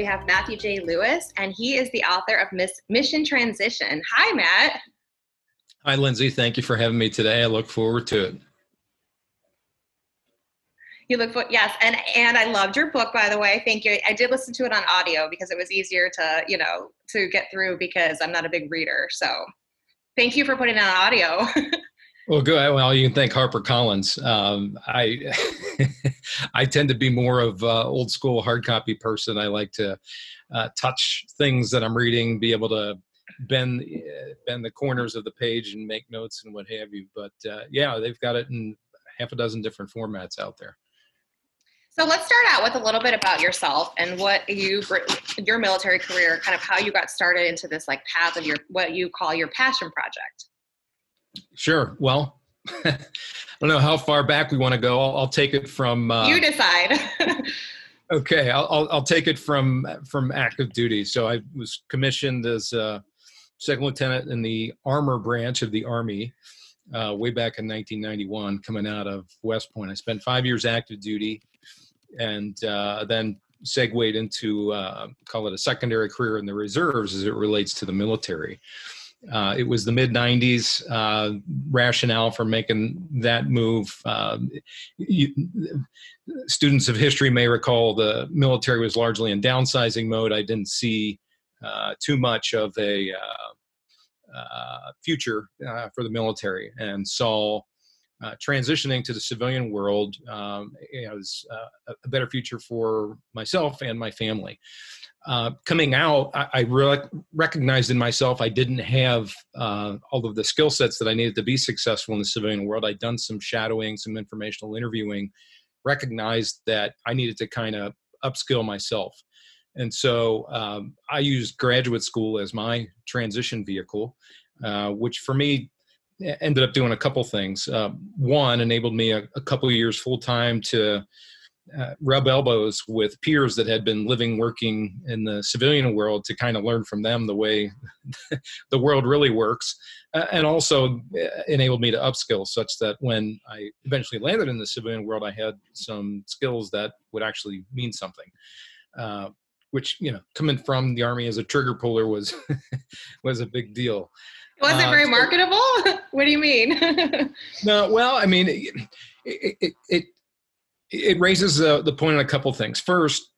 we have Matthew J. Louis, and he is the author of Miss Mission Transition. Hi, Matt. Hi, Lindsey. Thank you for having me today. I look forward to it. You look for yes, and and I loved your book by the way. Thank you. I did listen to it on audio because it was easier to you know to get through because I'm not a big reader. So thank you for putting it on audio. Well, good. Well, you can thank Harper Collins. Um, I I tend to be more of uh, old school hard copy person. I like to uh, touch things that I'm reading, be able to bend uh, bend the corners of the page and make notes and what have you. But uh, yeah, they've got it in half a dozen different formats out there. So let's start out with a little bit about yourself and what you your military career, kind of how you got started into this like path of your what you call your passion project. Sure. Well, I don't know how far back we want to go. I'll, I'll take it from. Uh, you decide. okay, I'll, I'll, I'll take it from from active duty. So I was commissioned as a second lieutenant in the armor branch of the Army. Uh, way back in 1991, coming out of West Point, I spent five years active duty, and uh, then segued into uh, call it a secondary career in the reserves as it relates to the military. Uh, it was the mid 90s uh, rationale for making that move. Uh, you, students of history may recall the military was largely in downsizing mode. I didn't see uh, too much of a uh, uh, future for the military and saw transitioning to the civilian world um, as a better future for myself and my family uh, coming out, I, I re- recognized in myself I didn't have uh, all of the skill sets that I needed to be successful in the civilian world. I'd done some shadowing, some informational interviewing, recognized that I needed to kind of upskill myself. And so um, I used graduate school as my transition vehicle, uh, which for me ended up doing a couple things. Uh, one enabled me a, a couple years full time to uh, rub elbows with peers that had been living, working in the civilian world to kind of learn from them the way the world really works, uh, and also uh, enabled me to upskill such that when I eventually landed in the civilian world, I had some skills that would actually mean something. Uh, which you know, coming from the army as a trigger puller was was a big deal. Was it uh, very marketable? what do you mean? no, well, I mean, it, it, it it raises uh, the point on a couple things. First,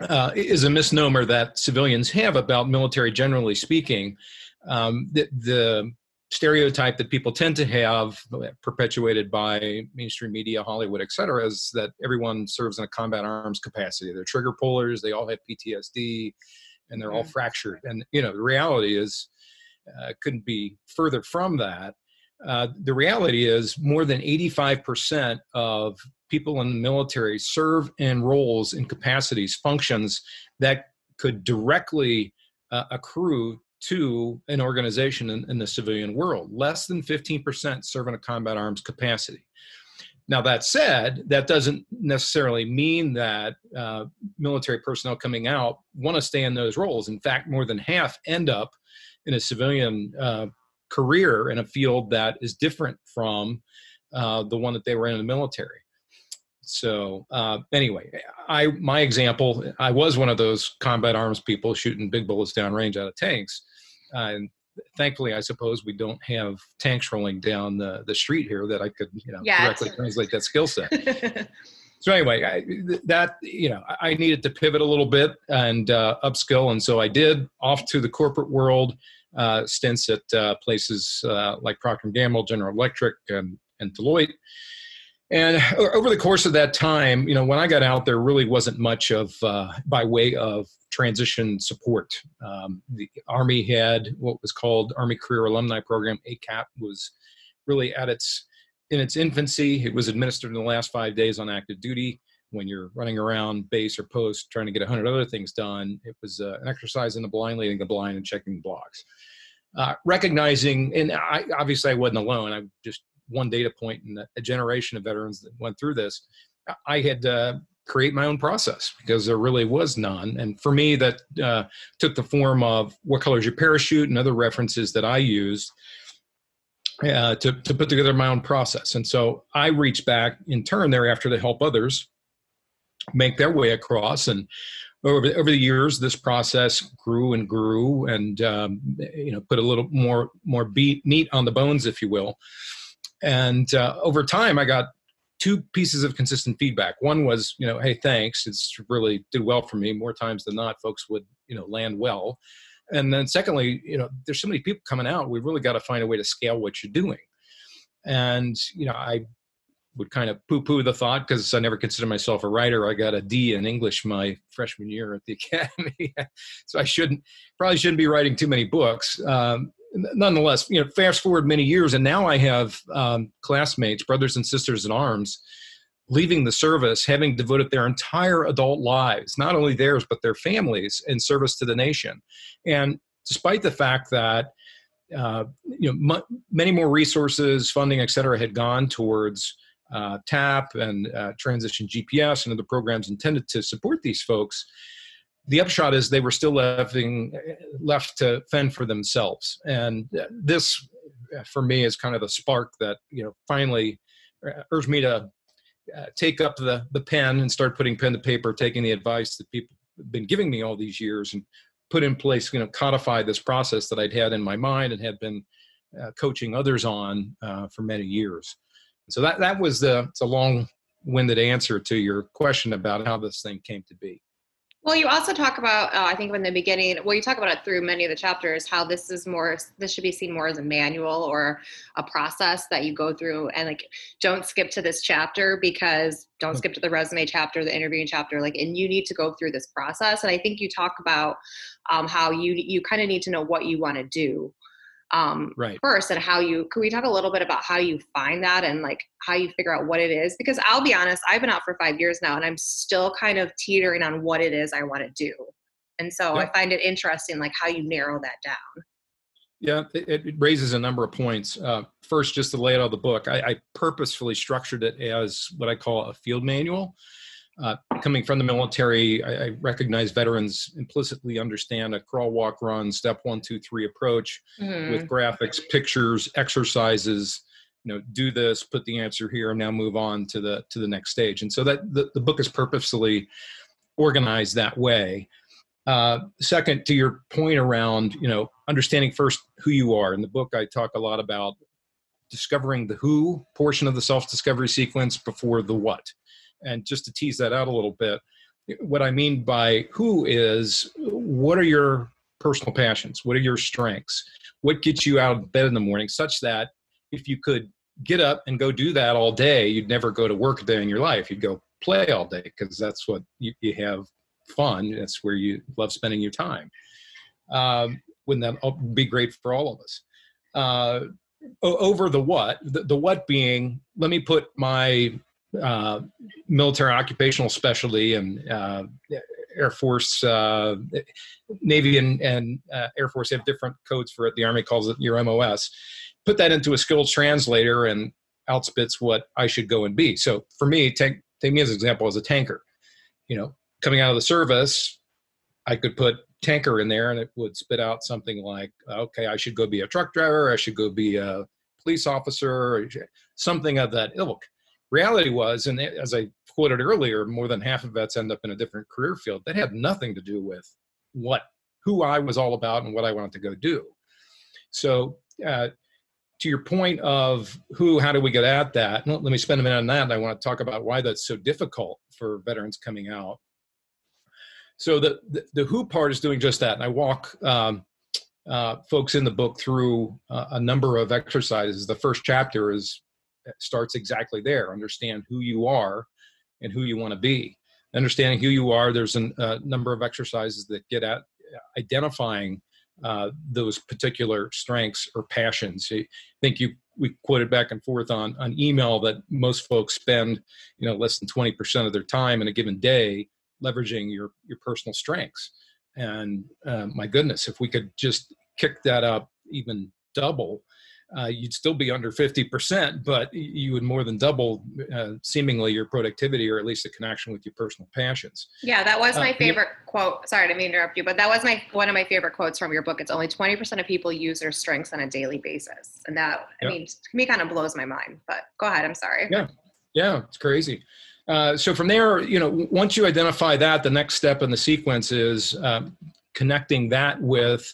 uh, is a misnomer that civilians have about military, generally speaking. Um, the, the, stereotype that people tend to have, perpetuated by mainstream media, Hollywood, et cetera, is that everyone serves in a combat arms capacity. They're trigger pullers, they all have PTSD, and they're all mm-hmm. fractured. And you know, the reality is, uh, couldn't be further from that. Uh, the reality is, more than 85% of people in the military serve in roles and capacities, functions that could directly uh, accrue to an organization in, in, the civilian world. Less than 15% serve in a combat arms capacity. Now, that said, that doesn't necessarily mean that uh, military personnel coming out want to stay in those roles. In fact, more than half end up in a civilian uh, career in a field that is different from uh, the one that they were in, in the military. So uh, anyway, I my example, I was one of those combat arms people shooting big bullets down range out of tanks, uh, and thankfully, I suppose we don't have tanks rolling down the, the street here that I could you know yeah, directly translate that skill set. so anyway, I, that you know, I needed to pivot a little bit and uh, upskill, and so I did. Off to the corporate world, uh, stints at uh, places uh, like Procter and Gamble, General Electric, and, and Deloitte. And over the course of that time, you know, when I got out, there really wasn't much of uh, by way of transition support. Um, the Army had what was called Army Career Alumni Program. ACAP was really at its in its infancy. It was administered in the last five days on active duty. When you're running around base or post trying to get a hundred other things done, it was uh, an exercise in the blind, leading the blind, and checking blocks. Uh, recognizing, and I, obviously I wasn't alone. I just one data point in a generation of veterans that went through this, I had to create my own process because there really was none. And for me, that uh, took the form of what color is your parachute and other references that I used uh, to, to put together my own process. And so I reached back in turn thereafter to help others make their way across. And over over the years, this process grew and grew, and um, you know, put a little more more beat meat on the bones, if you will. And uh, over time, I got two pieces of consistent feedback. One was, you know, hey, thanks. It's really did well for me. More times than not, folks would, you know, land well. And then secondly, you know, there's so many people coming out. We really got to find a way to scale what you're doing. And you know, I would kind of poo-poo the thought because I never considered myself a writer. I got a D in English my freshman year at the academy, so I shouldn't probably shouldn't be writing too many books. Um, nonetheless, you know, fast forward many years, and now I have um, classmates, brothers and sisters in arms, leaving the service, having devoted their entire adult lives, not only theirs but their families, in service to the nation. And despite the fact that uh, you know m- many more resources, funding, et cetera, had gone towards uh, TAP and uh, Transition GPS and other programs intended to support these folks the upshot is they were still lefting, left to fend for themselves. And this, for me, is kind of the spark that you know finally uh, urged me to uh, take up the the pen and start putting pen to paper, taking the advice that people have been giving me all these years, and put in place, you know, codify this process that I'd had in my mind and had been uh, coaching others on uh, for many years. So that that was the it's a long-winded answer to your question about how this thing came to be. Well, you also talk about, uh, I think, in the beginning, well, you talk about it through many of the chapters, how this is more, this should be seen more as a manual or a process that you go through and like, don't skip to this chapter because don't skip to the resume chapter, the interviewing chapter, like, and you need to go through this process. And I think you talk about um, how you, you kind of need to know what you want to do um, right. first and how you can we talk a little bit about how you find that and like how you figure out what it is? Because i'll be honest i've been out for five years now and i'm still kind of teetering on what it is i want to do. And so yeah. i find it interesting like how you narrow that down. Yeah it, it raises a number of points. Uh, first just to lay out the book I, I purposefully structured it as what i call a field manual uh, coming from the military, I, I, recognize veterans implicitly understand a crawl, walk, run, step one, two, three approach mm-hmm. with graphics, pictures, exercises. You know, do this, put the answer here, and now move on to the to the next stage. And so that the, the book is purposefully organized that way. Uh, second, to your point around you know understanding first who you are. In the book, I talk a lot about discovering the who portion of the self discovery sequence before the what and just to tease that out a little bit, what I mean by who is what are your personal passions? What are your strengths? What gets you out of bed in the morning such that if you could get up and go do that all day, you'd never go to work a day in your life. You'd go play all day because that's what you, you, have fun. That's where you love spending your time. Um, wouldn't that be great for all of us? Uh, over the what, the, the what being, let me put my uh, military occupational specialty and uh, Air Force, uh, Navy, and, and uh, Air Force have different codes for it. The Army calls it your MOS. Put that into a skilled translator and outspits what I should go and be. So for me, take take me as an example as a tanker. You know, coming out of the service, I could put tanker in there and it would spit out something like, okay, I should go be a truck driver, I should go be a police officer, something of that ilk reality was, and as I quoted earlier, more than half of vets end up in a different career field. That had nothing to do with what who I was all about and what I wanted to go do. So, uh, to your point of who, how do we get at that? Let me spend a minute on that. I want to talk about why that's so difficult for veterans coming out. So the the, the who part is doing just that, and I walk um, uh, folks in the book through uh, a number of exercises. The first chapter is starts exactly there. Understand who you are and who you want to be. Understanding who you are, there's a uh, number of exercises that get at identifying uh, those particular strengths or passions. I think you we quoted back and forth on on email that most folks spend you know less than 20% of their time in a given day leveraging your your personal strengths. And uh, my goodness, if we could just kick that up even double, uh, you'd still be under 50%, but you would more than double uh, seemingly your productivity or at least the connection with your personal passions. Yeah, that was uh, my uh, favorite quote. Sorry to interrupt you, but that was my one of my favorite quotes from your book. It's only 20% of people use their strengths on a daily basis. And that, I mean, to me kind of blows my mind, but go ahead. I'm sorry. Yeah. Yeah, it's crazy. Uh, so from there, you know, once you identify that, the next step in the sequence is um, connecting that with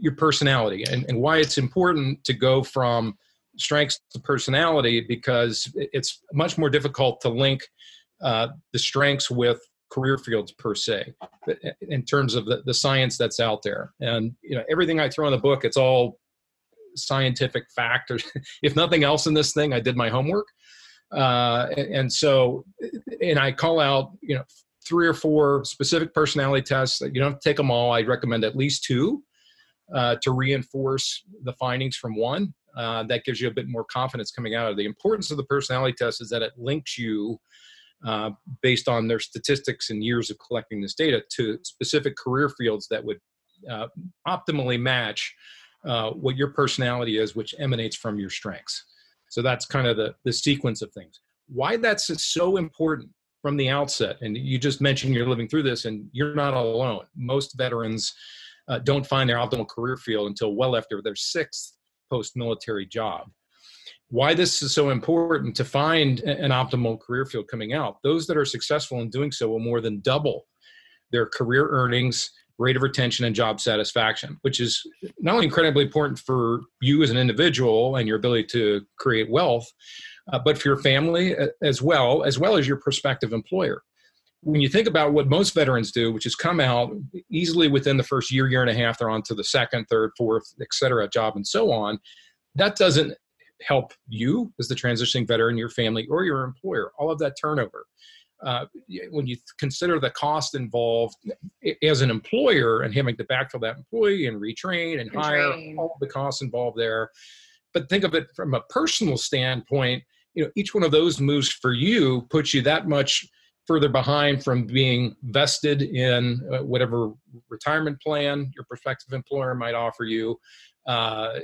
your personality and, and why it's important to go from strengths to personality because it's much more difficult to link uh, the strengths with career fields per se in terms of the, the science that's out there. And you know everything i throw in the book it's all scientific fact or if nothing else in this thing i did my homework. Uh, and, and so and i call out you know three or four specific personality tests. You don't have to take them all. I recommend at least two uh, to reinforce the findings from one uh, that gives you a bit more confidence coming out of the importance of the personality test is that it links you uh, based on their statistics and years of collecting this data to specific career fields that would uh, optimally match uh, what your personality is, which emanates from your strengths. So that's kind of the, the sequence of things. Why that's so important from the outset, and you just mentioned you're living through this, and you're not alone. Most veterans uh, don't find their optimal career field until well after their sixth post military job why this is so important to find an optimal career field coming out. Those that are successful in doing so will more than double their career earnings, rate of retention, and job satisfaction, which is not only incredibly important for you as an individual and your ability to create wealth, uh, but for your family uh, as well, as well as your prospective employer. When you think about what most veterans do, which is come out easily within the first year, year and a half, they're on to the second, third, fourth, et cetera, job and so on. That doesn't help you as the transitioning veteran, your family, or your employer. All of that turnover. Uh, when you consider the cost involved as an employer and having to backfill that employee and retrain and, and hire, all the costs involved there. But think of it from a personal standpoint. You know, each one of those moves for you puts you that much further behind from being vested in uh, whatever retirement plan your prospective employer might offer you. Uh,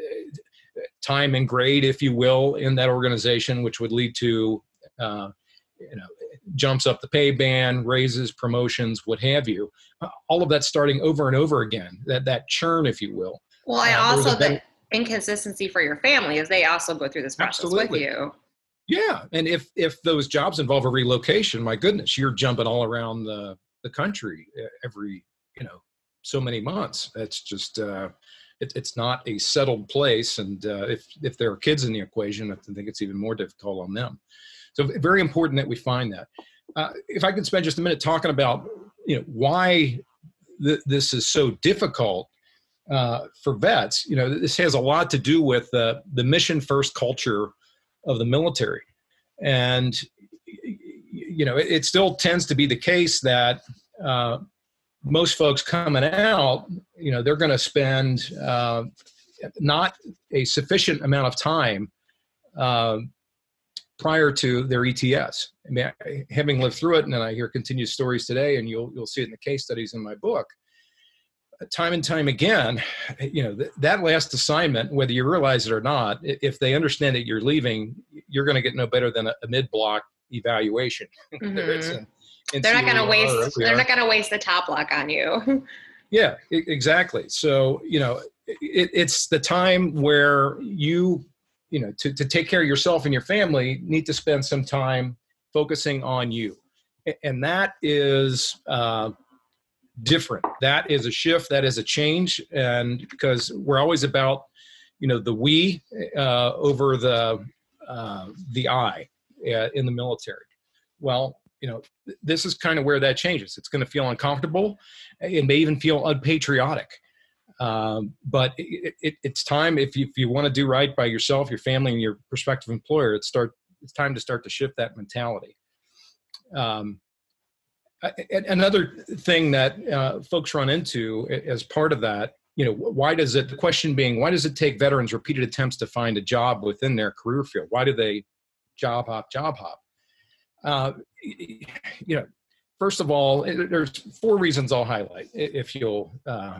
time and grade, if you will, in that organization, which would lead to uh, you know jumps up the pay band, raises, promotions, what have you. Uh, all of that starting over and over again. That that churn, if you will. Well, I uh, also the inconsistency for your family is they also go through this process Absolutely. with you. Yeah, and if if those jobs involve a relocation, my goodness, you're jumping all around the the country every you know so many months. That's just uh, it, it's not a settled place. And uh, if, if there are kids in the equation, I think it's even more difficult on them. So very important that we find that. Uh, if I could spend just a minute talking about, you know, why th- this is so difficult uh, for vets, you know, this has a lot to do with the mission first culture of the military. And, you know, it, it still tends to be the case that uh, most folks coming out, you know, they're going to spend uh, not a sufficient amount of time uh, prior to their ETS. I mean, having lived through it, and I hear continued stories today, and you'll you'll see it in the case studies in my book. Time and time again, you know th- that last assignment, whether you realize it or not, if they understand that you're leaving, you're going to get no better than a, a mid-block evaluation. Mm-hmm. they're not going to waste they're not going to waste the top block on you. Yeah exactly. So you know it, it's the time where you you know to, to take care of yourself and your family need to spend some time focusing on you. And that is uh, different. That is a shift that is a change and because we're always about you know the we uh, over the uh, the i uh, in the military. Well you know this is kind of where that changes. It's going to feel uncomfortable. It may even feel unpatriotic. Um, but it, it, it's time if you, if you want to do right by yourself your family and your prospective employer it's start it's time to start to shift that mentality. Um, another thing that uh, folks run into as part of that you know why does it the question being why does it take veterans repeated attempts to find a job within their career field why do they job hop job hop uh, you know, first of all, there's four reasons I'll highlight if you'll uh,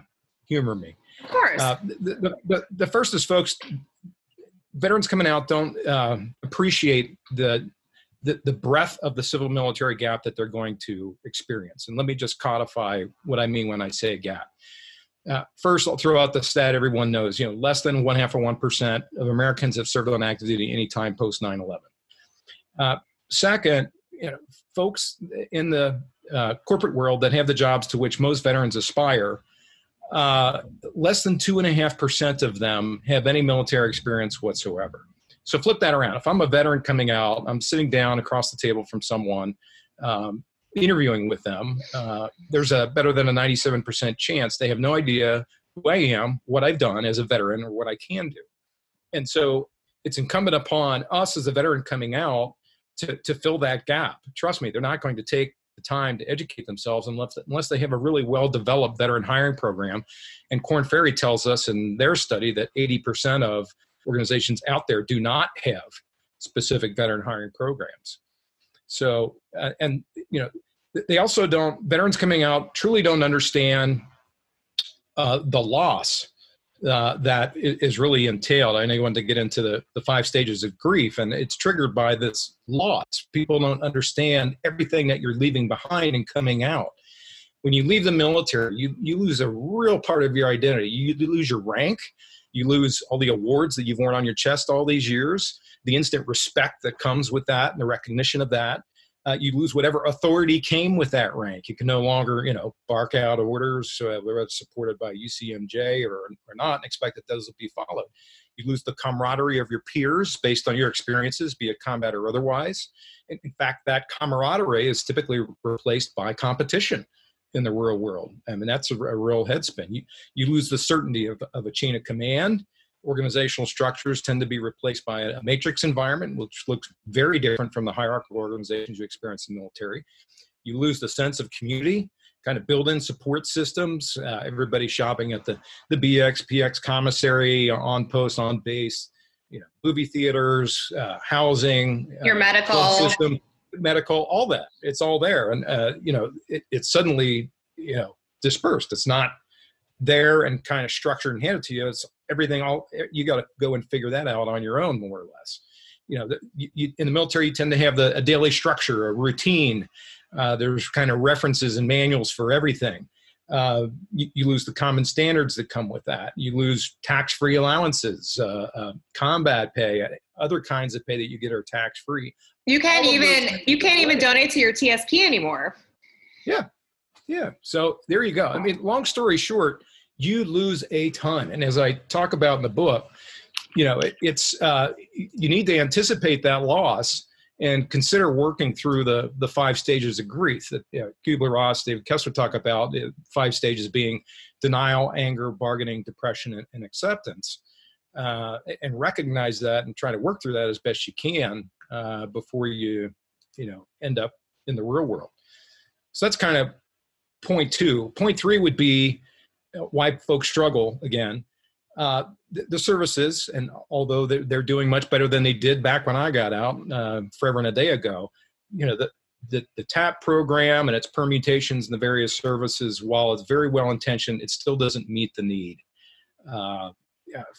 humor me. Of course. Uh, the, the, the, first is folks, veterans coming out don't uh, appreciate the, the, the breadth of the civil military gap that they're going to experience. And let me just codify what I mean when I say a gap. Uh, first, I'll throw out the stat everyone knows. You know, less than one half of one percent of Americans have served on active duty any time post 9/11. Uh, second, you know, folks in the uh, corporate world that have the jobs to which most veterans aspire, uh, less than two and a half percent of them have any military experience whatsoever. So flip that around. If I'm a veteran coming out, I'm sitting down across the table from someone, um, interviewing with them. Uh, there's a better than a 97% chance they have no idea who I am, what I've done as a veteran, or what I can do. And so it's incumbent upon us as a veteran coming out to, to fill that gap. Trust me, they're not going to take the time to educate themselves unless, unless they have a really well developed veteran hiring program. And Korn Ferry tells us in their study that 80% of organizations out there do not have specific veteran hiring programs. So, uh, and you know, they also don't, veterans coming out truly don't understand uh, the loss uh, that is really entailed. I know you want to get into the, the five stages of grief, and it's triggered by this loss. People don't understand everything that you're leaving behind and coming out. When you leave the military, you, you lose a real part of your identity. You lose your rank, you lose all the awards that you've worn on your chest all these years, the instant respect that comes with that, and the recognition of that uh, you lose whatever authority came with that rank. You can no longer, you know, bark out orders, uh, whether it's supported by UCMJ or, or not, and expect that those will be followed. You lose the camaraderie of your peers based on your experiences, be it combat or otherwise. In, in fact, that camaraderie is typically replaced by competition in the real world. I mean, that's a, a real headspin. You, you lose the certainty of, of a chain of command organizational structures tend to be replaced by a matrix environment, which looks very different from the hierarchical organizations you experience in the military. You lose the sense of community, kind of build in support systems, uh, everybody shopping at the, the BX, PX commissary, on post, on base, you know, movie theaters, uh, housing, your uh, medical system, medical, all that. It's all there. And, uh, you know, it, it's suddenly, you know, dispersed. It's not there and kind of structured and handed to you. It's everything all you got to go and figure that out on your own more or less you know the, you, in the military you tend to have the, a daily structure a routine uh, there's kind of references and manuals for everything uh, you, you, lose the common standards that come with that you lose tax-free allowances uh, uh combat pay other kinds of pay that you get are tax-free you can't even you can't even donate to your tsp anymore yeah yeah so there you go i mean long story short you lose a ton. And as I talk about in the book, you know, it, it's uh, you need to anticipate that loss and consider working through the the five stages of grief that you know, Kubler Ross, David Kessler talk about. The five stages being denial, anger, bargaining, depression, and, and acceptance. Uh, and recognize that and try to work through that as best you can uh, before you, you know, end up in the real world. So that's kind of point two. Point three would be why folks struggle again. Uh, the, the, services, and although they're, they're, doing much better than they did back when I got out uh, forever and a day ago, you know, the, the, the, TAP program and its permutations and the various services, while it's very well intentioned, it still doesn't meet the need uh,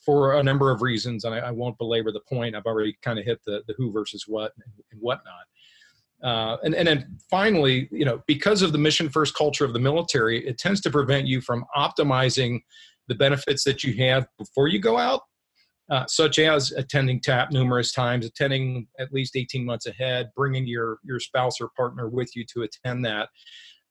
for a number of reasons. And I, I, won't belabor the point. I've already kind of hit the, the who versus what and, whatnot. Uh, and, and then finally, you know, because of the mission first culture of the military, it tends to prevent you from optimizing the benefits that you have before you go out, uh, such as attending TAP numerous times, attending at least 18 months ahead, bringing your, your spouse or partner with you to attend that,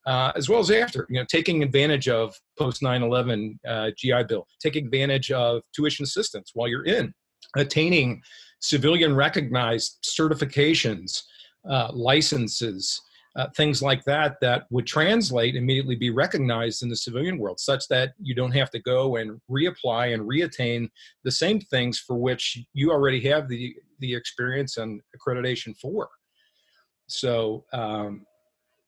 uh, as well as after, you know, taking advantage of post 9 11 uh, GI Bill, taking advantage of tuition assistance while you're in, attaining civilian recognized certifications uh, licenses, uh, things like that, that would translate immediately be recognized in the civilian world, such that you don't have to go and reapply and reattain the same things for which you already have the the experience and accreditation for. So, um,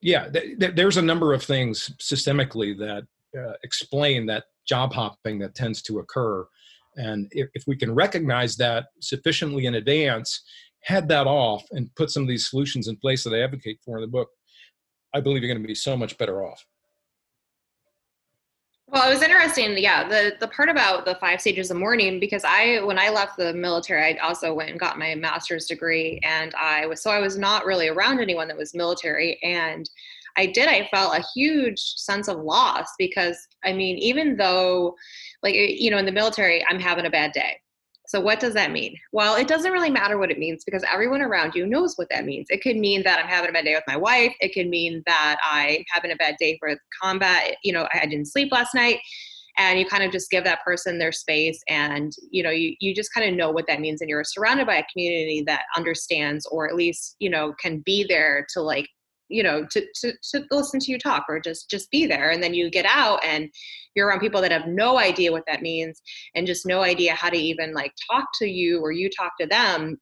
yeah, th- th- there's a number of things systemically that uh, explain that job hopping that tends to occur. And if, if we can recognize that sufficiently in advance head that off and put some of these solutions in place that I advocate for in the book, I believe you're going to be so much better off. Well, it was interesting, yeah, the the part about the five stages of mourning because I when I left the military, I also went and got my master's degree, and I was so I was not really around anyone that was military, and I did I felt a huge sense of loss because I mean even though like you know in the military I'm having a bad day So, what does that mean? Well, it doesn't really matter what it means because everyone around you knows what that means. It could mean that I'm having a bad day with my wife. It could mean that I'm having a bad day for combat. You know, I didn't sleep last night. And you kind of just give that person their space and you know you, you just kind of know what that means and you're surrounded by a community that understands or at least you know can be there to like you know to, to to listen to you talk or just just be there and then you get out and you're around people that have no idea what that means and just no idea how to even like talk to you or you talk to them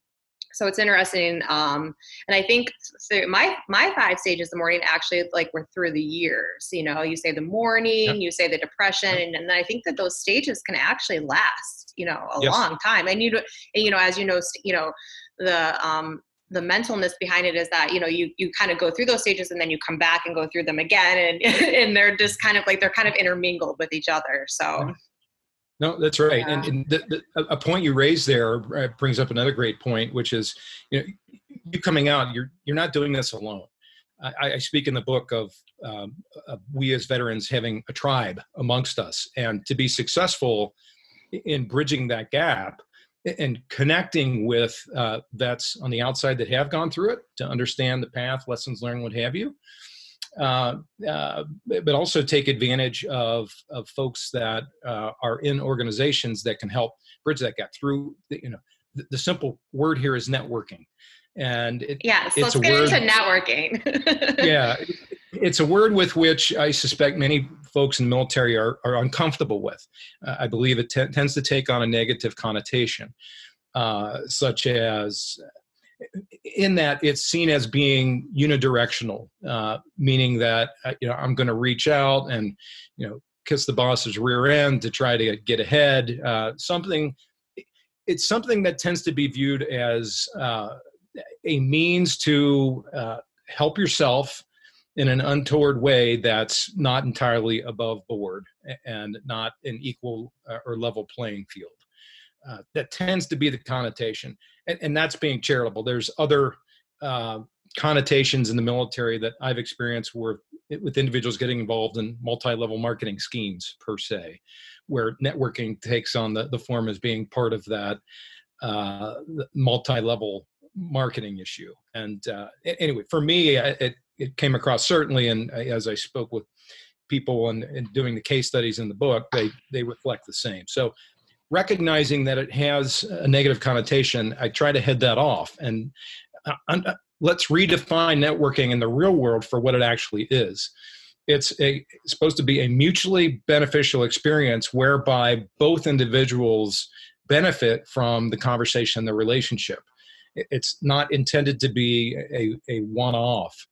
so it's interesting um, and i think so my my five stages of the mourning actually like we're through the years you know you say the mourning yep. you say the depression yep. and, and i think that those stages can actually last you know a yes. long time and you and, you know as you know you know the um the mentalness behind it is that you know you you kind of go through those stages and then you come back and go through them again and and they're just kind of like they're kind of intermingled with each other so. No that's right yeah. and, and the, the, a point you raised there uh, brings up another great point which is you know you coming out you're you're not doing this alone. I, I speak in the book of, um, of we as veterans having a tribe amongst us and to be successful in bridging that gap and connecting with uh, vets on the outside that have gone through it to understand the path, lessons learned, what have you. Uh, uh, but also take advantage of, of folks that uh, are in organizations that can help bridge that gap through, the, you know, the, the simple word here is networking. And it, yeah, so let's get word, into networking. yeah, it's a word with which I suspect many folks in the military are, are uncomfortable with. Uh, I believe it t- tends to take on a negative connotation, uh, such as in that it's seen as being unidirectional, uh, meaning that uh, you know I'm going to reach out and you know kiss the boss's rear end to try to get ahead. Uh, something it's something that tends to be viewed as uh, a means to help yourself in an untoward way that's not entirely above board and not an equal uh, or level playing field. Uh, that tends to be the connotation, and, and that's being charitable. There's other uh, connotations in the military that I've experienced where with individuals getting involved in multi-level marketing schemes per se, where networking takes on the, the form as being part of that uh, multi-level marketing issue. And uh, anyway, for me, it, it came across certainly, and as I spoke with people and, and doing the case studies in the book, they they reflect the same. So recognizing that it has a negative connotation, I try to head that off and uh, uh, let's redefine networking in the real world for what it actually is. It's a, it's supposed to be a mutually beneficial experience whereby both individuals benefit from the conversation, the relationship. It's not intended to be a, a one off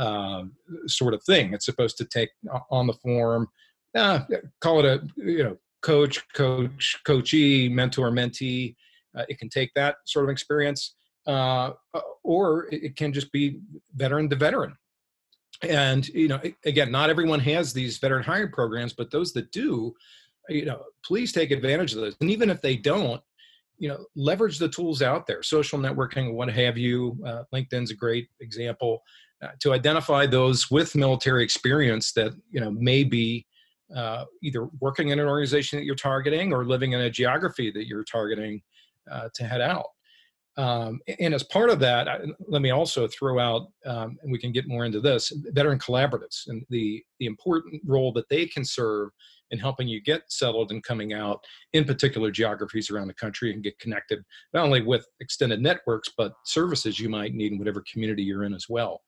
uh, sort of thing. It's supposed to take on the form, uh, call it a you know coach, coach, coachee, mentor, mentee. Uh, it can take that sort of experience, uh, or it can just be veteran to veteran. And you know, again, not everyone has these veteran hiring programs, but those that do, you know, please take advantage of those. And even if they don't, you know, leverage the tools out there, social networking, what have you. Uh, LinkedIn's a great example. Uh, to identify those with military experience that you know may be uh, either working in an organization that you're targeting or living in a geography that you're targeting uh, to head out. Um, and as part of that, I, let me also throw out, um, and we can get more into this, veteran collaboratives and the, the important role that they can serve in helping you get settled and coming out in particular geographies around the country and get connected not only with extended networks but services you might need in whatever community you're in as well.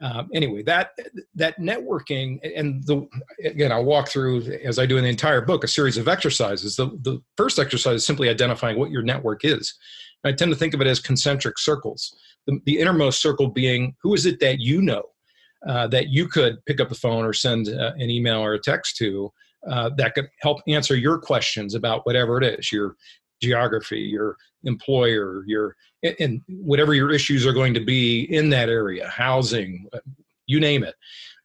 Um, anyway that that networking and the again i'll walk through as i do in the entire book a series of exercises. The, the first exercise is simply identifying what your network is. I tend to think of it as concentric circles the, the innermost circle being who is it that you know uh, that you could pick up the phone or send uh, an email or a text to uh, that could help answer your questions about whatever it is your geography, your employer, your and whatever your issues are going to be in that area, housing, you name it.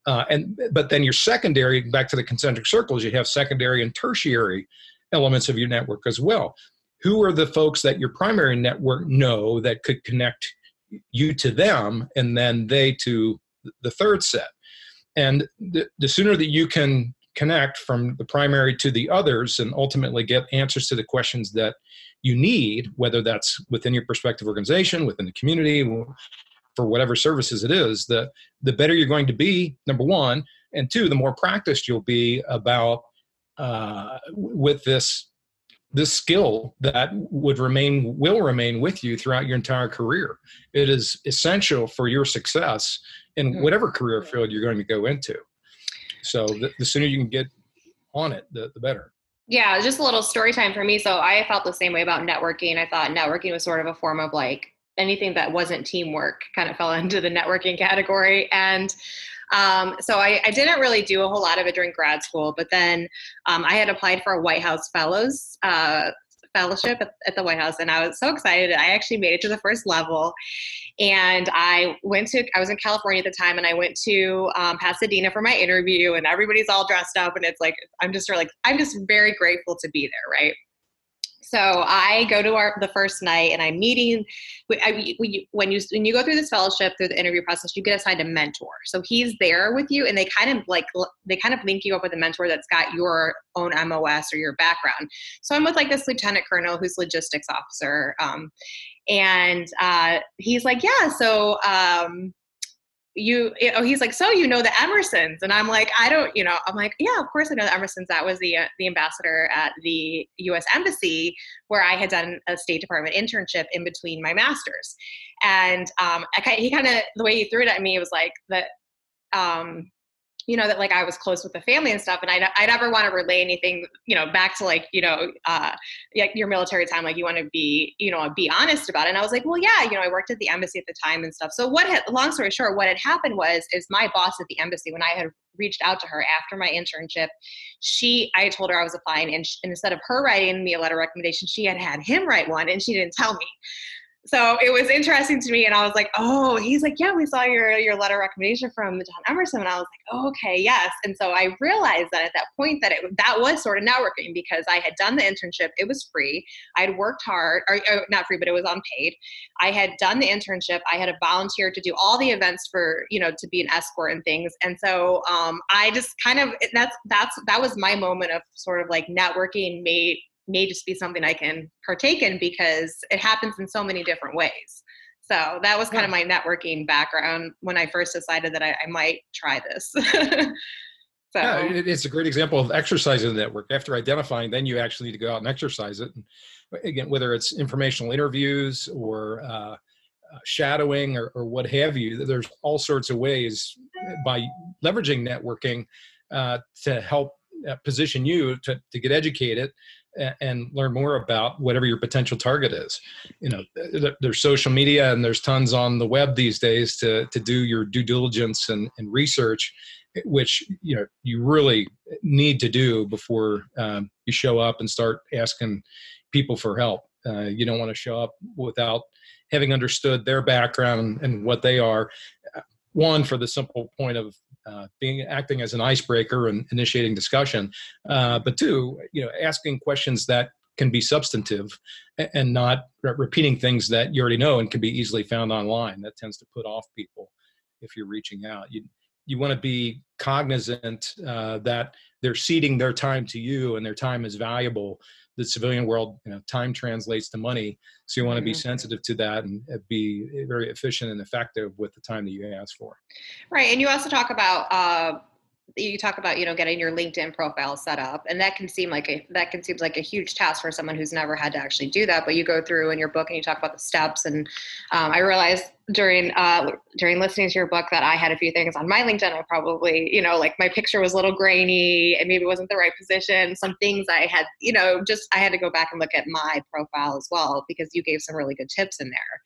Uh, and but then your secondary, back to the concentric circles, you have secondary and tertiary elements of your network as well. Who are the folks that your primary network know that could connect you to them, and then they to the third set? And the, the sooner that you can connect from the primary to the others and ultimately get answers to the questions that you need, whether that's within your prospective organization, within the community, for whatever services it is, the, the better you're going to be, number one. And two, the more practiced you'll be about uh, with this this skill that would remain will remain with you throughout your entire career it is essential for your success in mm-hmm. whatever career field you're going to go into so the, the sooner you can get on it the, the better. Yeah just a little story time for me. So i felt the same way about networking. I thought networking was sort of a form of like anything that wasn't teamwork kind of fell into the networking category. And um, so I, I, didn't really do a whole lot of it during grad school, but then um, I had applied for a White House Fellows uh, fellowship at, at, the White House, and I was so excited. I actually made it to the first level, and I went to. I was in California at the time, and I went to um, Pasadena for my interview, and everybody's all dressed up, and it's like I'm just like I'm just very grateful to be there, right? So I go to our the first night and I'm meeting. When you when you go through this fellowship through the interview process, you get assigned a mentor. So he's there with you, and they kind of like they kind of link you up with a mentor that's got your own MOS or your background. So I'm with like this lieutenant colonel who's logistics officer, um, and uh, he's like, yeah, so. Um, you oh he's like so you know the emersons? And i'm like i don't you know i'm like yeah of course i know the emersons. That was the uh, the ambassador at the us embassy where i had done a state department internship in between my masters. And um I, he kind of the way he threw it at me was like that um you know that like I was close with the family and stuff, and I I never want to relay anything you know back to like you know uh, your military time, like you want to be you know be honest about it. And I was like, well, yeah, you know, I worked at the embassy at the time and stuff. So what had long story short, what had happened was is my boss at the embassy when I had reached out to her after my internship, she I told her I was applying, and, she, and instead of her writing me a letter recommendation, she had had him write one, and she didn't tell me so it was interesting to me and i was like oh he's like yeah we saw your your letter recommendation from john emerson and i was like oh, okay yes. And so i realized that at that point that it that was sort of networking because i had done the internship. It was free. I had worked hard or, or not free but it was unpaid. I had done the internship. I had a volunteer to do all the events for you know to be an escort and things. And so um, i just kind of that's that's that was my moment of sort of like networking made may just be something I can partake in because it happens in so many different ways. So that was kind of my networking background when I first decided that I, I might try this. so yeah, it's a great example of exercising the network. After identifying, then you actually need to go out and exercise it. And again, whether it's informational interviews or uh, uh, shadowing or, or, what have you, there's all sorts of ways by leveraging networking uh, to help uh, position you to, to get educated and learn more about whatever your potential target is. You know, there's social media and there's tons on the web these days to to do your due diligence and, and research, which you know you really need to do before um, you show up and start asking people for help. Uh, you don't want to show up without having understood their background and what they are. One, for the simple point of uh, being acting as an icebreaker and initiating discussion, uh, but two, you know, asking questions that can be substantive and not re- repeating things that you already know and can be easily found online. That tends to put off people if you're reaching out. You you want to be cognizant uh, that they're ceding their time to you and their time is valuable the civilian world, you know, time translates to money. So you want to be mm-hmm. sensitive to that and uh, be very efficient and effective with the time that you ask for. Right. And you also talk about, uh, you talk about you know getting your linkedin profile set up and that can seem like a that can seem like a huge task for someone who's never had to actually do that but you go through in your book and you talk about the steps and um, i realized during uh, during listening to your book that i had a few things on my linkedin. I probably you know like my picture was a little grainy and maybe wasn't the right position some things i had you know just i had to go back and look at my profile as well because you gave some really good tips in there.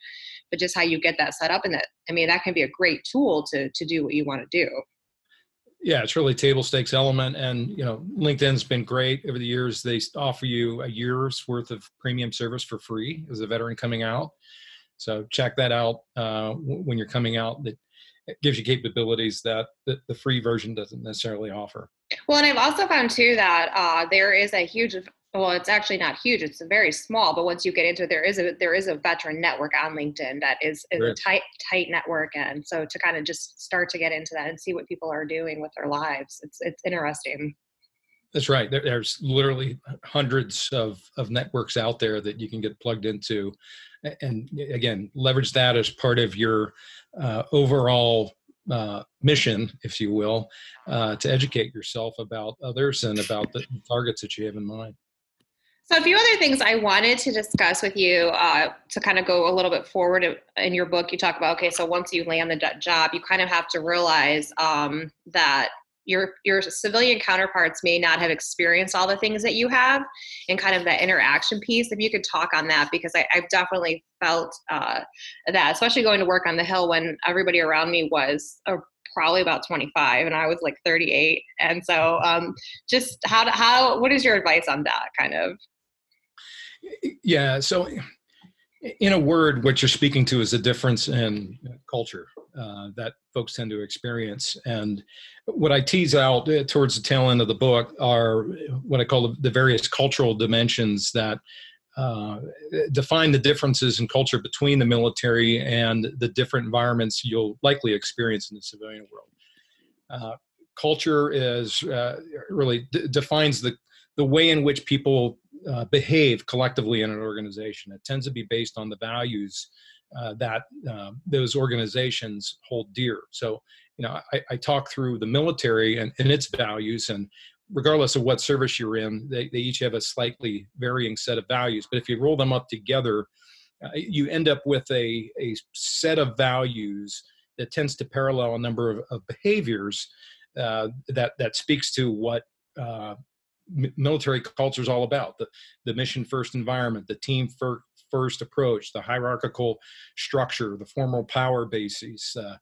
But just how you get that set up and that i mean that can be a great tool to to do what you want to do yeah, it's really table stakes element, and you know, LinkedIn's been great over the years. They offer you a year's worth of premium service for free as a veteran coming out. So check that out uh, when you're coming out. That gives you capabilities that the, free version doesn't necessarily offer. Well, and I've also found too that uh, there is a huge well it's actually not huge it's very small but once you get into it there is a there is a veteran network on linkedin that is, is a tight tight network and so to kind of just start to get into that and see what people are doing with their lives it's it's interesting That's right. There, there's literally hundreds of, of networks out there that you can get plugged into. And again, leverage that as part of your uh, overall uh, mission, if you will, uh, to educate yourself about others and about the targets that you have in mind. So, a few other things I wanted to discuss with you uh, to kind of go a little bit forward in your book. You talk about okay, so once you land the job, you kind of have to realize um, that your your civilian counterparts may not have experienced all the things that you have and kind of that interaction piece if you could talk on that because I, have definitely felt uh, that especially going to work on the hill when everybody around me was uh, probably about 25 and i was like 38 and so um, just how how what is your advice on that kind of yeah so in a word what you're speaking to is a difference in culture uh, that folks tend to experience. And what I tease out uh, towards the tail end of the book are what I call the, various cultural dimensions that uh, define the differences in culture between the military and the different environments you'll likely experience in the civilian world. Uh, culture is uh, really d- defines the the way in which people uh, behave collectively in an organization. It tends to be based on the values uh, that uh, those organizations hold dear. So, you know, I, I talk through the military and, and, its values, and regardless of what service you're in, they, they each have a slightly varying set of values. But if you roll them up together, uh, you end up with a, a set of values that tends to parallel a number of, of behaviors uh, that, that speaks to what uh, military culture is all about the, the mission first environment the team first first approach, the hierarchical structure, the formal power bases, uh,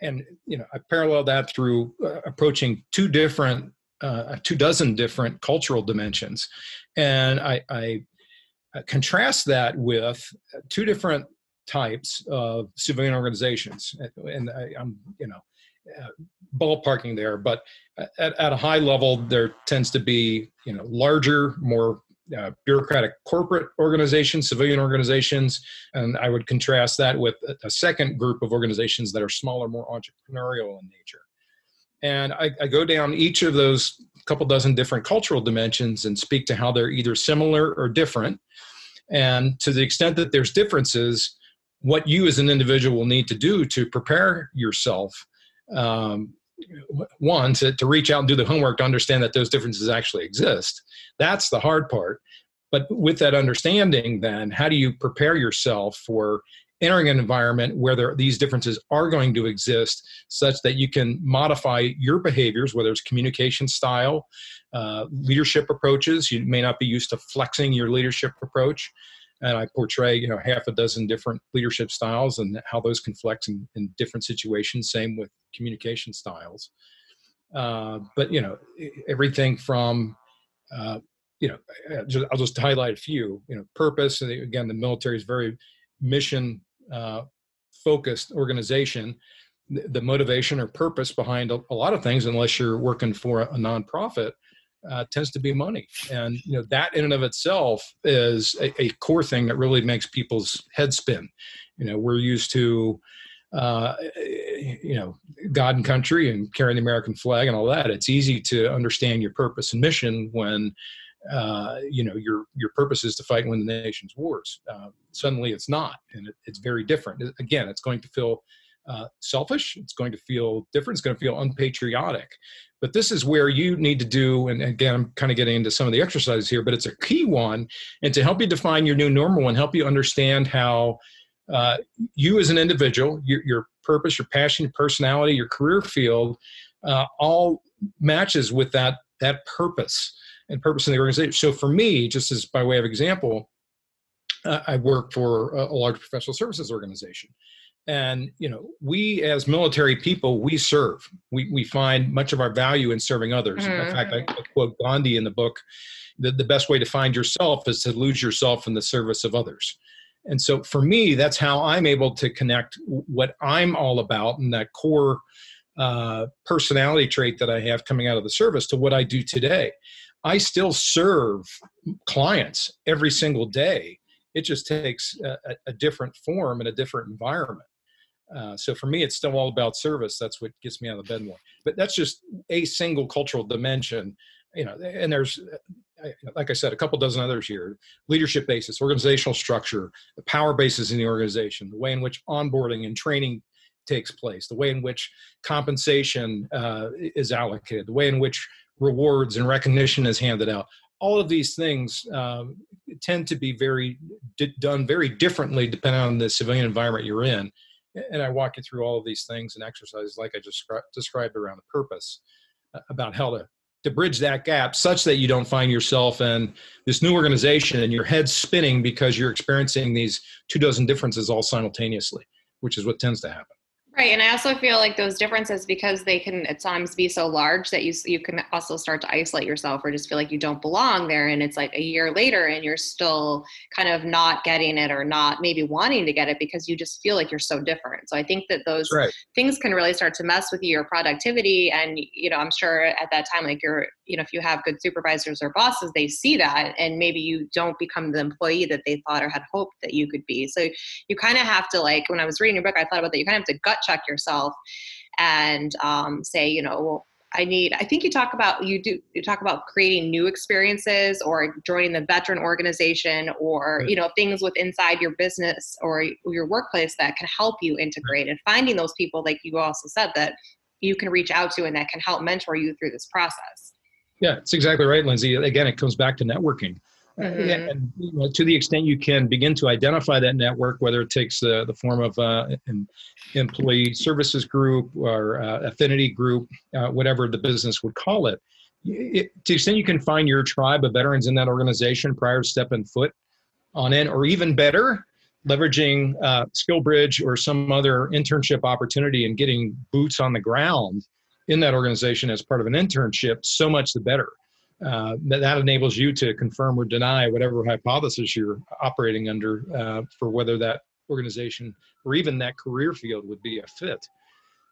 and you know I parallel that through uh, approaching two different, uh, two dozen different cultural dimensions, and I, I contrast that with two different types of civilian organizations, and I, am you know ballparking there, but at, at a high level, there tends to be you know larger, more uh, bureaucratic corporate organizations, civilian organizations, and I would contrast that with a, a, second group of organizations that are smaller, more entrepreneurial in nature. And I, I, go down each of those couple dozen different cultural dimensions and speak to how they're either similar or different. And to the extent that there's differences, what you as an individual will need to do to prepare yourself um, one to, to reach out and do the homework to understand that those differences actually exist. That's the hard part. But with that understanding then how do you prepare yourself for entering an environment where there, these differences are going to exist such that you can modify your behaviors whether it's communication style uh, leadership approaches? You may not be used to flexing your leadership approach and I portray you know half a dozen different leadership styles and how those can flex in, in different situations. Same with communication styles. Uh, but you know everything from uh, you know I'll just highlight a few. You know purpose. And again, the military is very mission uh, focused organization. The, the, motivation or purpose behind a, a, lot of things, unless you're working for a, a nonprofit, uh, tends to be money and you know that in and of itself is a, a, core thing that really makes people's heads spin you know we're used to uh, you know god and country and carrying the american flag and all that it's easy to understand your purpose and mission when uh, you know your your purpose is to fight and win the nation's wars uh, suddenly it's not and it, it's very different again it's going to feel uh, selfish. It's going to feel different. It's going to feel unpatriotic. But this is where you need to do, and again, I'm kind of getting into some of the exercises here, but it's a key one. And to help you define your new normal and help you understand how uh, you as an individual, your, your, purpose, your passion, your personality, your career field, uh, all matches with that that purpose and purpose in the organization. So for me, just as by way of example, uh, I work for a, a large professional services organization and you know we as military people we serve. We, we find much of our value in serving others. Mm-hmm. in fact I, I, quote gandhi in the book that the best way to find yourself is to lose yourself in the service of others. And so for me that's how i'm able to connect what i'm all about and that core uh, personality trait that i have coming out of the service to what i do today. I still serve clients every single day. It just takes a, a, different form and a different environment. Uh, so for me, it's still all about service. That's what gets me out of bed more. But that's just a single cultural dimension. you know, and there's, like I said, a couple dozen others here. Leadership basis, organizational structure, the power basis in the organization, the way in which onboarding and training takes place, the way in which compensation uh, is allocated, the way in which rewards and recognition is handed out. All of these things um, tend to be very d- done very differently depending on the civilian environment you're in. And I walk you through all of these things and exercises like I just described around the purpose uh, about how to to bridge that gap such that you don't find yourself in this new organization and your head spinning because you're experiencing these two dozen differences all simultaneously, which is what tends to happen. Right, and I also feel like those differences because they can at times be so large that you you can also start to isolate yourself or just feel like you don't belong there, and it's like a year later and you're still kind of not getting it or not maybe wanting to get it because you just feel like you're so different. So I think that those right. things can really start to mess with your productivity, and you know I'm sure at that time like you're you know if you have good supervisors or bosses they see that and maybe you don't become the employee that they thought or had hoped that you could be. So you kind of have to like when I was reading your book I thought about that you kind of have to gut check yourself and um, say, you know, well, I need, I think you talk about, you do, you talk about creating new experiences or joining the veteran organization or, right. you know, things with inside your business or your workplace that can help you integrate and finding those people, like you also said, that you can reach out to and that can help mentor you through this process. Yeah, it's exactly right, Lindsey. Again, it comes back to networking. Mm-hmm. And you know, to the extent you can begin to identify that network, whether it takes the, the form of uh, an employee services group or uh, affinity group, uh, whatever the business would call it, it, to the extent you can find your tribe of veterans in that organization prior to stepping foot on in, or even better, leveraging uh, SkillBridge or some other internship opportunity and getting boots on the ground in that organization as part of an internship, so much the better uh, that, that enables you to confirm or deny whatever hypothesis you're operating under uh, for whether that organization or even that career field would be a fit.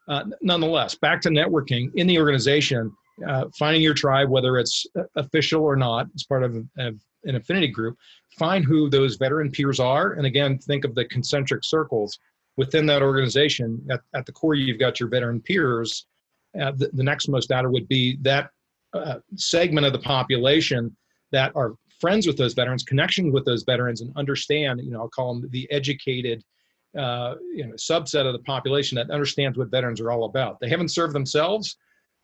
Uh, nonetheless, back to networking in the organization, uh, finding your tribe, whether it's official or not, as part of, of an affinity group, find who those veteran peers are. And again, think of the concentric circles within that organization. At, at the core, you've got your veteran peers. Uh, the, the, next most outer would be that uh, segment of the population that are friends with those veterans, connections with those veterans, and understand. You know, I'll call them the educated. Uh, you know, subset of the population that understands what veterans are all about. They haven't served themselves,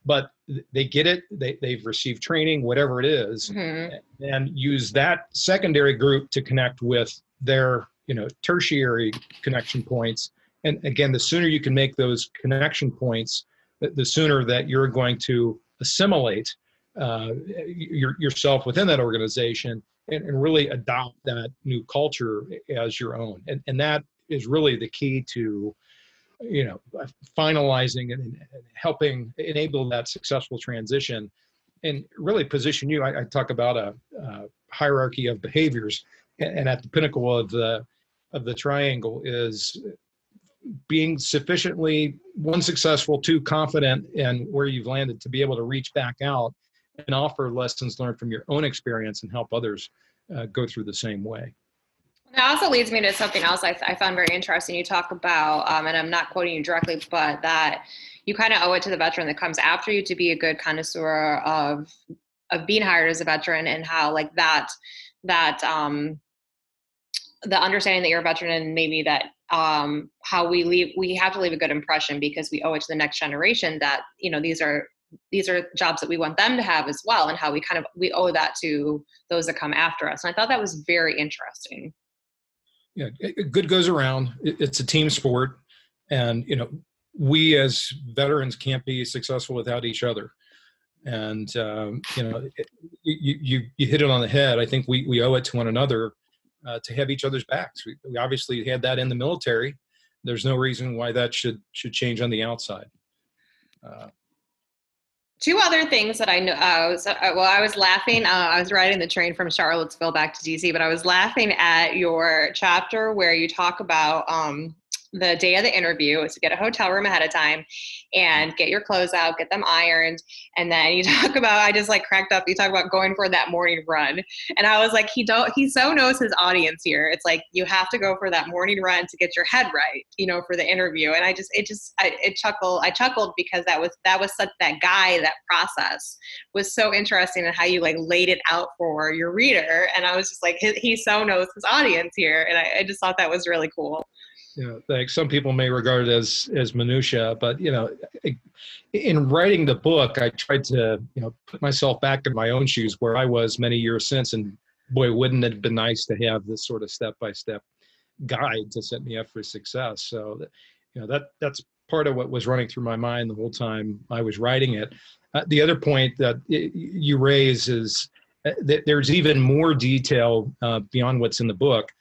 but they get it. They, they've received training, whatever it is, mm-hmm. and use that secondary group to connect with their, you know, tertiary connection points. And again, the sooner you can make those connection points, the, the sooner that you're going to assimilate uh, your, yourself within that organization and, and, really adopt that new culture as your own. And, and that is really the key to, you know, finalizing and, and helping enable that successful transition and really position you. I, I talk about a, a, hierarchy of behaviors, and, and at the pinnacle of the of the triangle is being sufficiently one successful, two confident in where you've landed to be able to reach back out and offer lessons learned from your own experience and help others uh, go through the same way. That also leads me to something else I, I found very interesting. You talk about, um, and I'm not quoting you directly, but that you kind of owe it to the veteran that comes after you to be a good connoisseur of of being hired as a veteran and how like that that um, the understanding that you're a veteran and maybe that um, how we leave we have to leave a good impression because we owe it to the next generation that you know these are these are jobs that we want them to have as well and how we kind of we owe that to those that come after us. And i thought that was very interesting. Yeah good goes around. It's a team sport and you know we as veterans can't be successful without each other. And um, you know you, you you hit it on the head. I think we we owe it to one another uh, to have each other's backs. We, we, obviously had that in the military. There's no reason why that should should change on the outside. Uh, Two other things that I know. Uh, uh, well, I was laughing. Uh, I was riding the train from Charlottesville back to DC, but I was laughing at your chapter where you talk about um, the day of the interview is to get a hotel room ahead of time and get your clothes out, get them ironed. And then you talk about, I just like cracked up. You talk about going for that morning run. And I was like, he don't, he so knows his audience here. It's like, you have to go for that morning run to get your head right, you know, for the interview. And I just, it just, I, it chuckled, I chuckled because that was, that was such that guy, that process was so interesting in how you like laid it out for your reader. And I was just like, he, he so knows his audience here. And I, I just thought that was really cool you know, like some people may regard it as as minutia, but you know, in writing the book, I tried to you know put myself back in my own shoes where I was many years since, and boy, wouldn't it have been nice to have this sort of step by step guide to set me up for success. So, you know, that that's part of what was running through my mind the whole time I was writing it. Uh, the other point that you raise is uh, that there's even more detail uh, beyond what's in the book.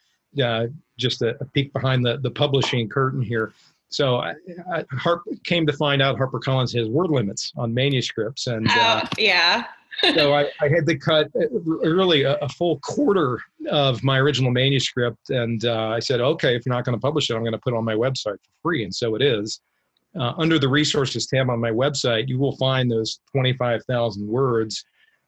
Uh, just a, a, peek behind the, the publishing curtain here. So I, I Harp came to find out HarperCollins has word limits on manuscripts, and uh, oh, yeah. so I, I, had to cut uh, really a, a, full quarter of my original manuscript, and uh, I said, okay, if you're not going to publish it, I'm going to put it on my website for free, and so it is. Uh, under the resources tab on my website, you will find those 25,000 words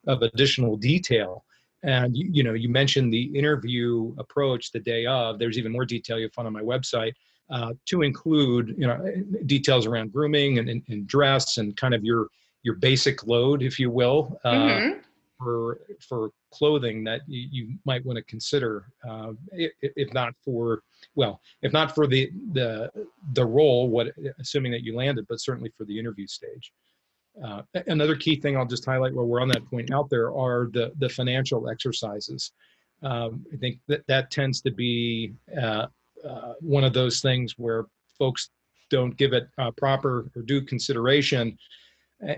of additional detail and you, you know, you mentioned the interview approach the day of. There's even more detail you'll find on my website uh, to include, you know, details around grooming and, and, and, dress and kind of your your basic load, if you will, uh, mm-hmm. for for clothing that you, you might want to consider, uh, if, if, not for well, if not for the the the role, what assuming that you landed, but certainly for the interview stage. Uh, another key thing I'll just highlight while we're on that point out there are the, the financial exercises. Um, I think that that tends to be uh, uh, one of those things where folks don't give it uh, proper or due consideration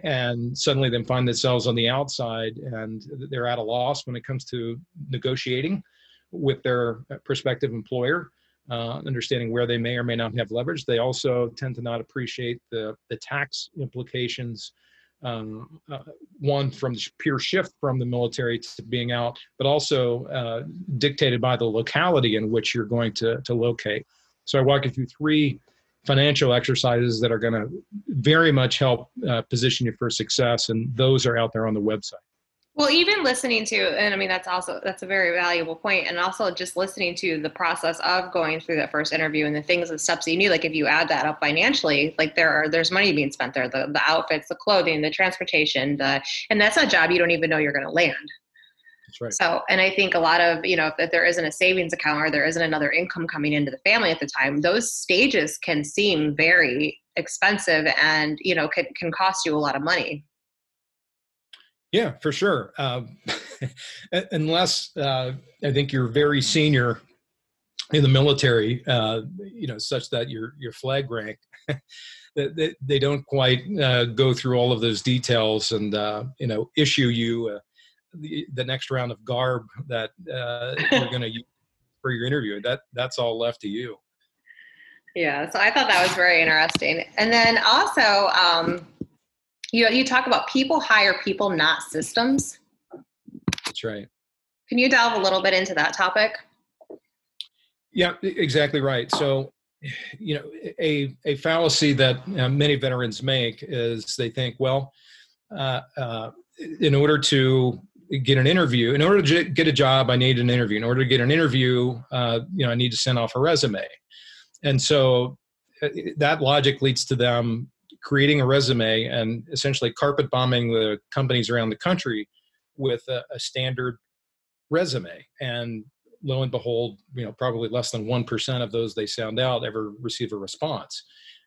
and suddenly then find themselves on the outside and they're at a loss when it comes to negotiating with their prospective employer uh, understanding where they may or may not have leverage. They also tend to not appreciate the, the tax implications. Um, uh, one from the pure shift from the military to being out, but also uh, dictated by the locality in which you're going to, to locate. So I walk you through three financial exercises that are going to very much help uh, position you for success, and those are out there on the website. Well, even listening to, and I mean, that's also, that's a very valuable point. And also just listening to the process of going through that first interview and the things and steps that you need, like if you add that up financially, like there are, there's money being spent there, the, the outfits, the clothing, the transportation, the, and that's a job you don't even know you're going to land. That's right. So, and I think a lot of, you know, if there isn't a savings account or there isn't another income coming into the family at the time, those stages can seem very expensive and, you know, can, can cost you a lot of money. Yeah, for sure. Uh, unless uh, I think you're very senior in the military, uh, you know, such that your your flag rank, they, they don't quite uh, go through all of those details and uh, you know issue you uh, the, the next round of garb that you're going to use for your interview. That that's all left to you. Yeah, so I thought that was very interesting. And then also, um, you you talk about people hire people, not systems. That's right. Can you delve a little bit into that topic? Yeah, exactly right. So, you know, a a fallacy that uh, many veterans make is they think, well, uh, uh, in order to get an interview, in order to get a job, I need an interview. In order to get an interview, uh, you know, I need to send off a resume, and so uh, that logic leads to them creating a resume and essentially carpet bombing the companies around the country with a, a standard resume. And lo and behold, you know, probably less than 1% of those they sound out ever receive a response.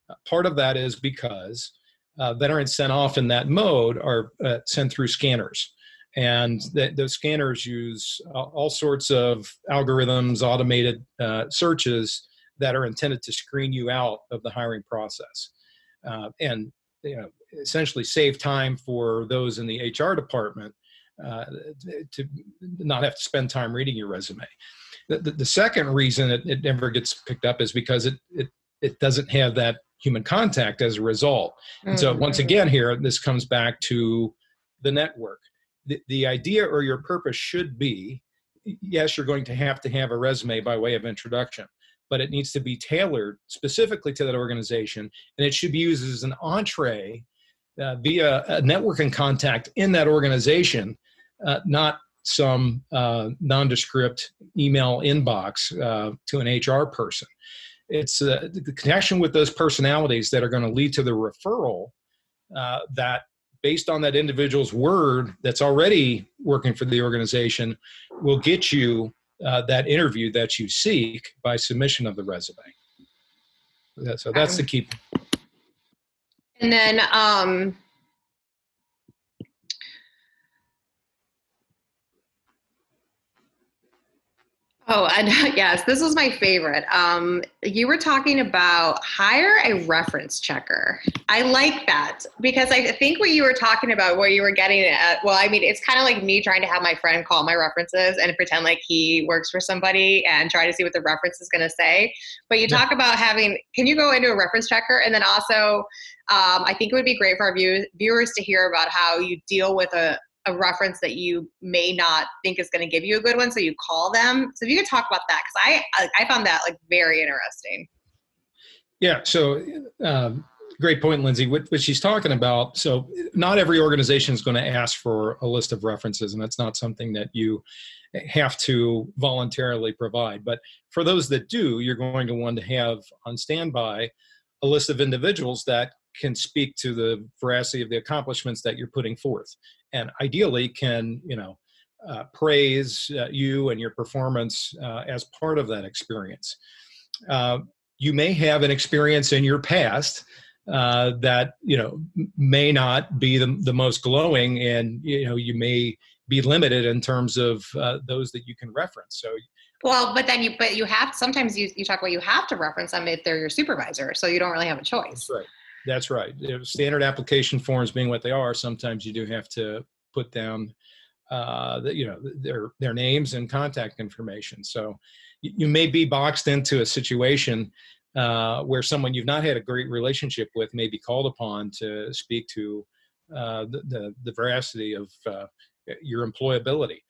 Uh, part of that is because uh, veterans sent off in that mode are uh, sent through scanners. And th- those scanners use all sorts of algorithms, automated uh, searches that are intended to screen you out of the hiring process uh, and you know essentially save time for those in the HR department uh, to not have to spend time reading your resume. The, the, the second reason it, it, never gets picked up is because it, it it doesn't have that human contact as a result. And so once mm-hmm. again here, this comes back to the network. The, the idea or your purpose should be, yes, you're going to have to have a resume by way of introduction, but it needs to be tailored specifically to that organization, and it should be used as an entree uh, via a networking contact in that organization, uh, not some uh, nondescript email inbox uh, to an HR person. It's uh, the connection with those personalities that are going to lead to the referral uh, that, based on that individual's word that's already working for the organization, will get you uh, that interview that you seek by submission of the resume. So that's the key. And then, um, Oh, and yes, this was my favorite. Um, you were talking about hire a reference checker. I like that because I think what you were talking about, where you were getting at, well, I mean, it's kind of like me trying to have my friend call my references and pretend like he works for somebody and try to see what the reference is going to say. But you talk about having, can you go into a reference checker? And then also, um, I think it would be great for our view- viewers to hear about how you deal with a, a reference that you may not think is going to give you a good one so you call them. So if you could talk about that because i i found that like very interesting. Yeah so um, great point lindsey. What, what she's talking about so not every organization is going to ask for a list of references and that's not something that you have to voluntarily provide. But for those that do you're going to want to have on standby a list of individuals that can speak to the veracity of the accomplishments that you're putting forth and ideally can you know uh, praise uh, you and your performance uh, as part of that experience uh, you may have an experience in your past uh, that you know may not be the, the most glowing and you know you may be limited in terms of uh, those that you can reference so well, but then you, but you have sometimes you, you talk about you have to reference them if they're your supervisor, so you don't really have a choice. Right. That's right. Standard application forms being what they are, sometimes you do have to put down, uh, the, you know, their their names and contact information. So you may be boxed into a situation uh, where someone you've not had a great relationship with may be called upon to speak to uh, the, the, the veracity of uh, your employability.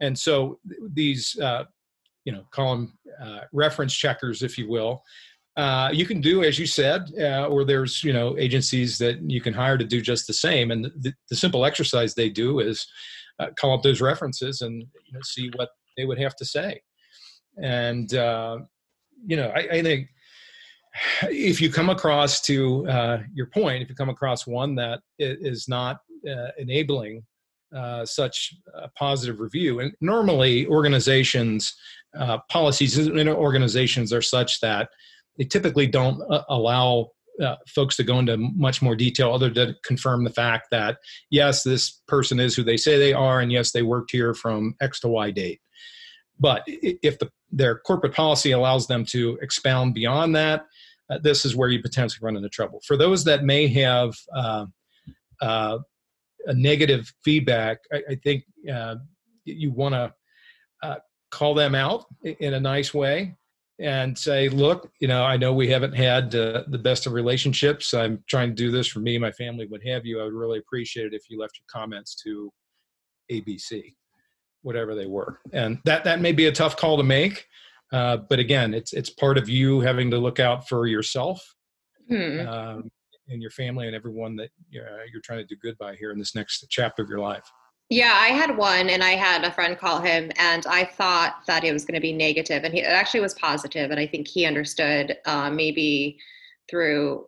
And so these, uh, you know, call them uh, reference checkers, if you will, uh, you can do as you said uh, or there's you know agencies that you can hire to do just the same. And the, the simple exercise they do is uh, call up those references and you know, see what they would have to say. And uh, you know I, I, think if you come across to uh, your point if you come across one that is not enabling such a positive review and normally organizations policies in organizations are such that they typically don't uh, allow uh, folks to go into much more detail other than confirm the fact that yes this person is who they say they are and yes they worked here from x to y date. But if the, their corporate policy allows them to expound beyond that uh, this is where you potentially run into trouble. For those that may have uh, uh a negative feedback i, I think uh, you want to call them out in a nice way and say, look, you know, I know we haven't had uh, the best of relationships. I'm trying to do this for me, my family, what have you. I would really appreciate it if you left your comments to ABC, whatever they were. And that that may be a tough call to make, uh, but again, it's it's part of you having to look out for yourself. Hmm. Um, and your family and everyone that uh, you're trying to do good by here in this next chapter of your life. Yeah, I had one, and I had a friend call him, and I thought that it was going to be negative, and he, it actually was positive, and I think he understood uh, maybe through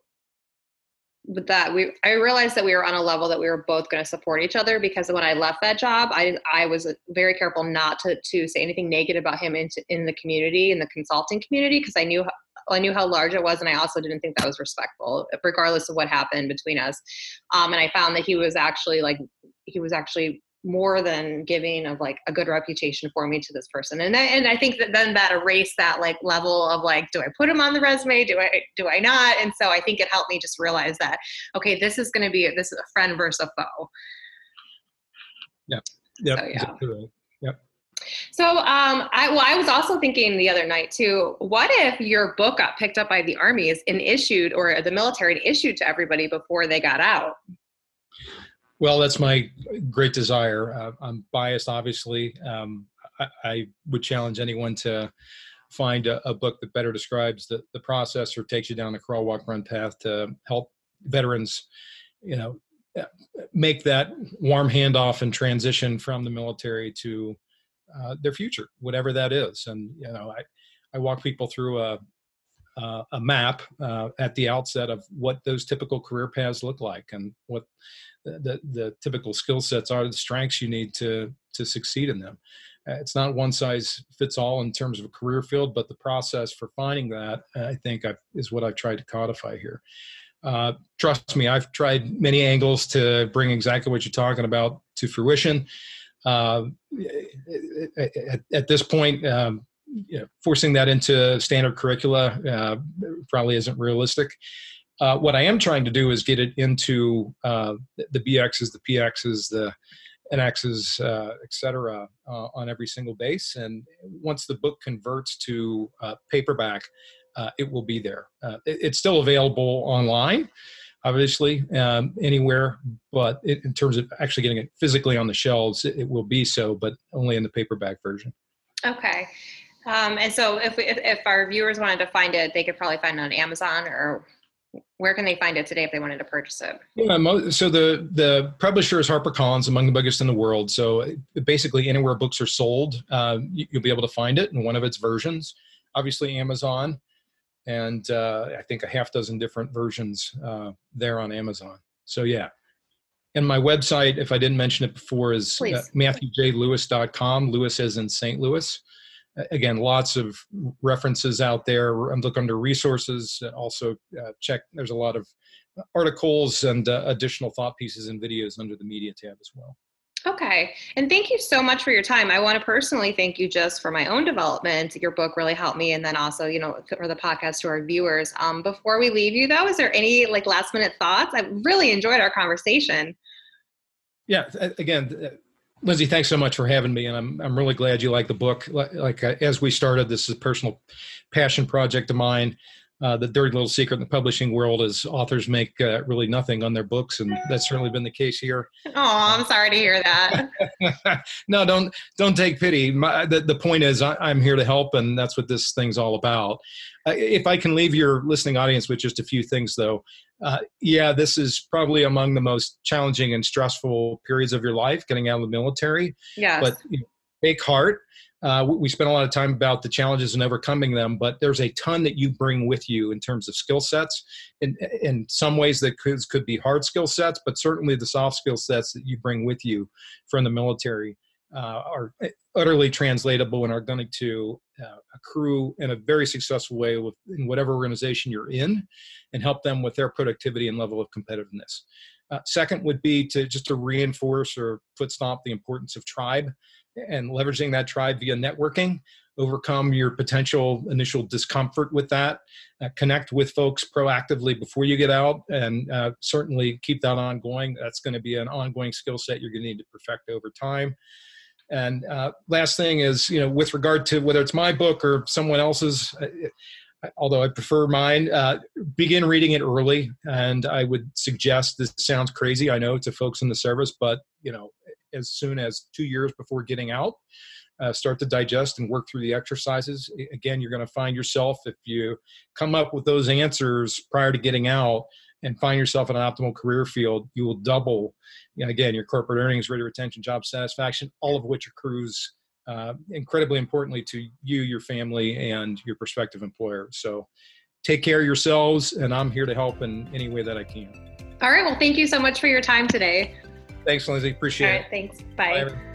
that we I realized that we were on a level that we were both going to support each other because when I left that job, I I was very careful not to to say anything negative about him into in the community in the consulting community because I knew I knew how large it was, and I also didn't think that was respectful, regardless of what happened between us. Um, and I found that he was actually like he was actually more than giving of like a good reputation for me to this person. And I, and I think that then that erased that like level of like do I put him on the resume? Do I do I not? And so I think it helped me just realize that okay this is going to be this is a friend versus a foe. Yeah yep. so, yeah. yep. So um I well I was also thinking the other night too what if your book got picked up by the army is and issued or the military issued to everybody before they got out well, that's my great desire. Uh, I'm biased, obviously. Um, I, I, would challenge anyone to find a, a, book that better describes the, the process or takes you down the crawl, walk, run path to help veterans, you know, make that warm handoff and transition from the military to uh, their future, whatever that is. And you know, I I walk people through a uh, a map uh, at the outset of what those typical career paths look like and what the, the, the typical skill sets are, the strengths you need to to succeed in them. Uh, it's not one size fits all in terms of a career field, but the process for finding that, I think, I've, is what I've tried to codify here. Uh, trust me, I've tried many angles to bring exactly what you're talking about to fruition. Uh, at, at, this point, um, you know, forcing that into standard curricula uh, probably isn't realistic. Uh, what I am trying to do is get it into uh, the BXs, the PXs, the NXs, uh, et cetera, uh, on every single base. And once the book converts to uh, paperback, uh, it will be there. It, it's still available online, obviously, um, anywhere, but it, in terms of actually getting it physically on the shelves, it, it, will be so, but only in the paperback version. Okay. Um, and so if, we, if, if our viewers wanted to find it, they could probably find it on Amazon or where can they find it today if they wanted to purchase it? Yeah, so the the publisher is HarperCollins, among the biggest in the world. So basically, anywhere books are sold, uh, you'll be able to find it in one of its versions. Obviously, Amazon, and uh, I think a half dozen different versions uh, there on Amazon. So yeah. And my website, if I didn't mention it before, is uh, MatthewJLouis.com. Louis is in St. Louis again, lots of references out there. Look under resources. Also, uh, check. There's a lot of articles and uh, additional thought pieces and videos under the media tab as well. Okay. And thank you so much for your time. I want to personally thank you just for my own development. Your book really helped me. And then also, you know, for the podcast to our viewers. Um, before we leave you though, is there any like last minute thoughts? I really enjoyed our conversation. Yeah. Again, Lindsey, thanks so much for having me, and I'm I'm really glad you like the book. Like, like uh, as we started, this is a personal passion project of mine. Uh, the dirty little secret in the publishing world is authors make uh, really nothing on their books, and that's certainly been the case here. Oh, I'm sorry to hear that. no, don't don't take pity. My, the, the point is, I, am here to help, and that's what this thing's all about. Uh, if I can leave your listening audience with just a few things, though, uh, yeah, this is probably among the most challenging and stressful periods of your life, getting out of the military. Yeah. But you know, take heart. Uh, we spent a lot of time about the challenges and overcoming them, but there's a ton that you bring with you in terms of skill sets. In, in some ways, that could, could be hard skill sets, but certainly the soft skill sets that you bring with you from the military uh, are utterly translatable and are going to uh, accrue in a very successful way with, in whatever organization you're in and help them with their productivity and level of competitiveness. Uh, second would be to just to reinforce or foot stomp the importance of tribe and leveraging that tribe via networking overcome your potential initial discomfort with that uh, connect with folks proactively before you get out and uh, certainly keep that ongoing that's going to be an ongoing skill set you're going to need to perfect over time and uh, last thing is you know with regard to whether it's my book or someone else's although I prefer mine, uh, begin reading it early. And I would suggest this sounds crazy, I know, to folks in the service, but you know, as soon as two years before getting out, uh, start to digest and work through the exercises. Again, you're going to find yourself if you come up with those answers prior to getting out and find yourself in an optimal career field, you will double, again, your corporate earnings, rate of retention, job satisfaction, all of which accrues uh, incredibly importantly to you, your family, and your prospective employer. So take care of yourselves, and I'm here to help in any way that I can. All right. Well, thank you so much for your time today. Thanks, Lindsey. Appreciate All right, it. Thanks. Bye. Bye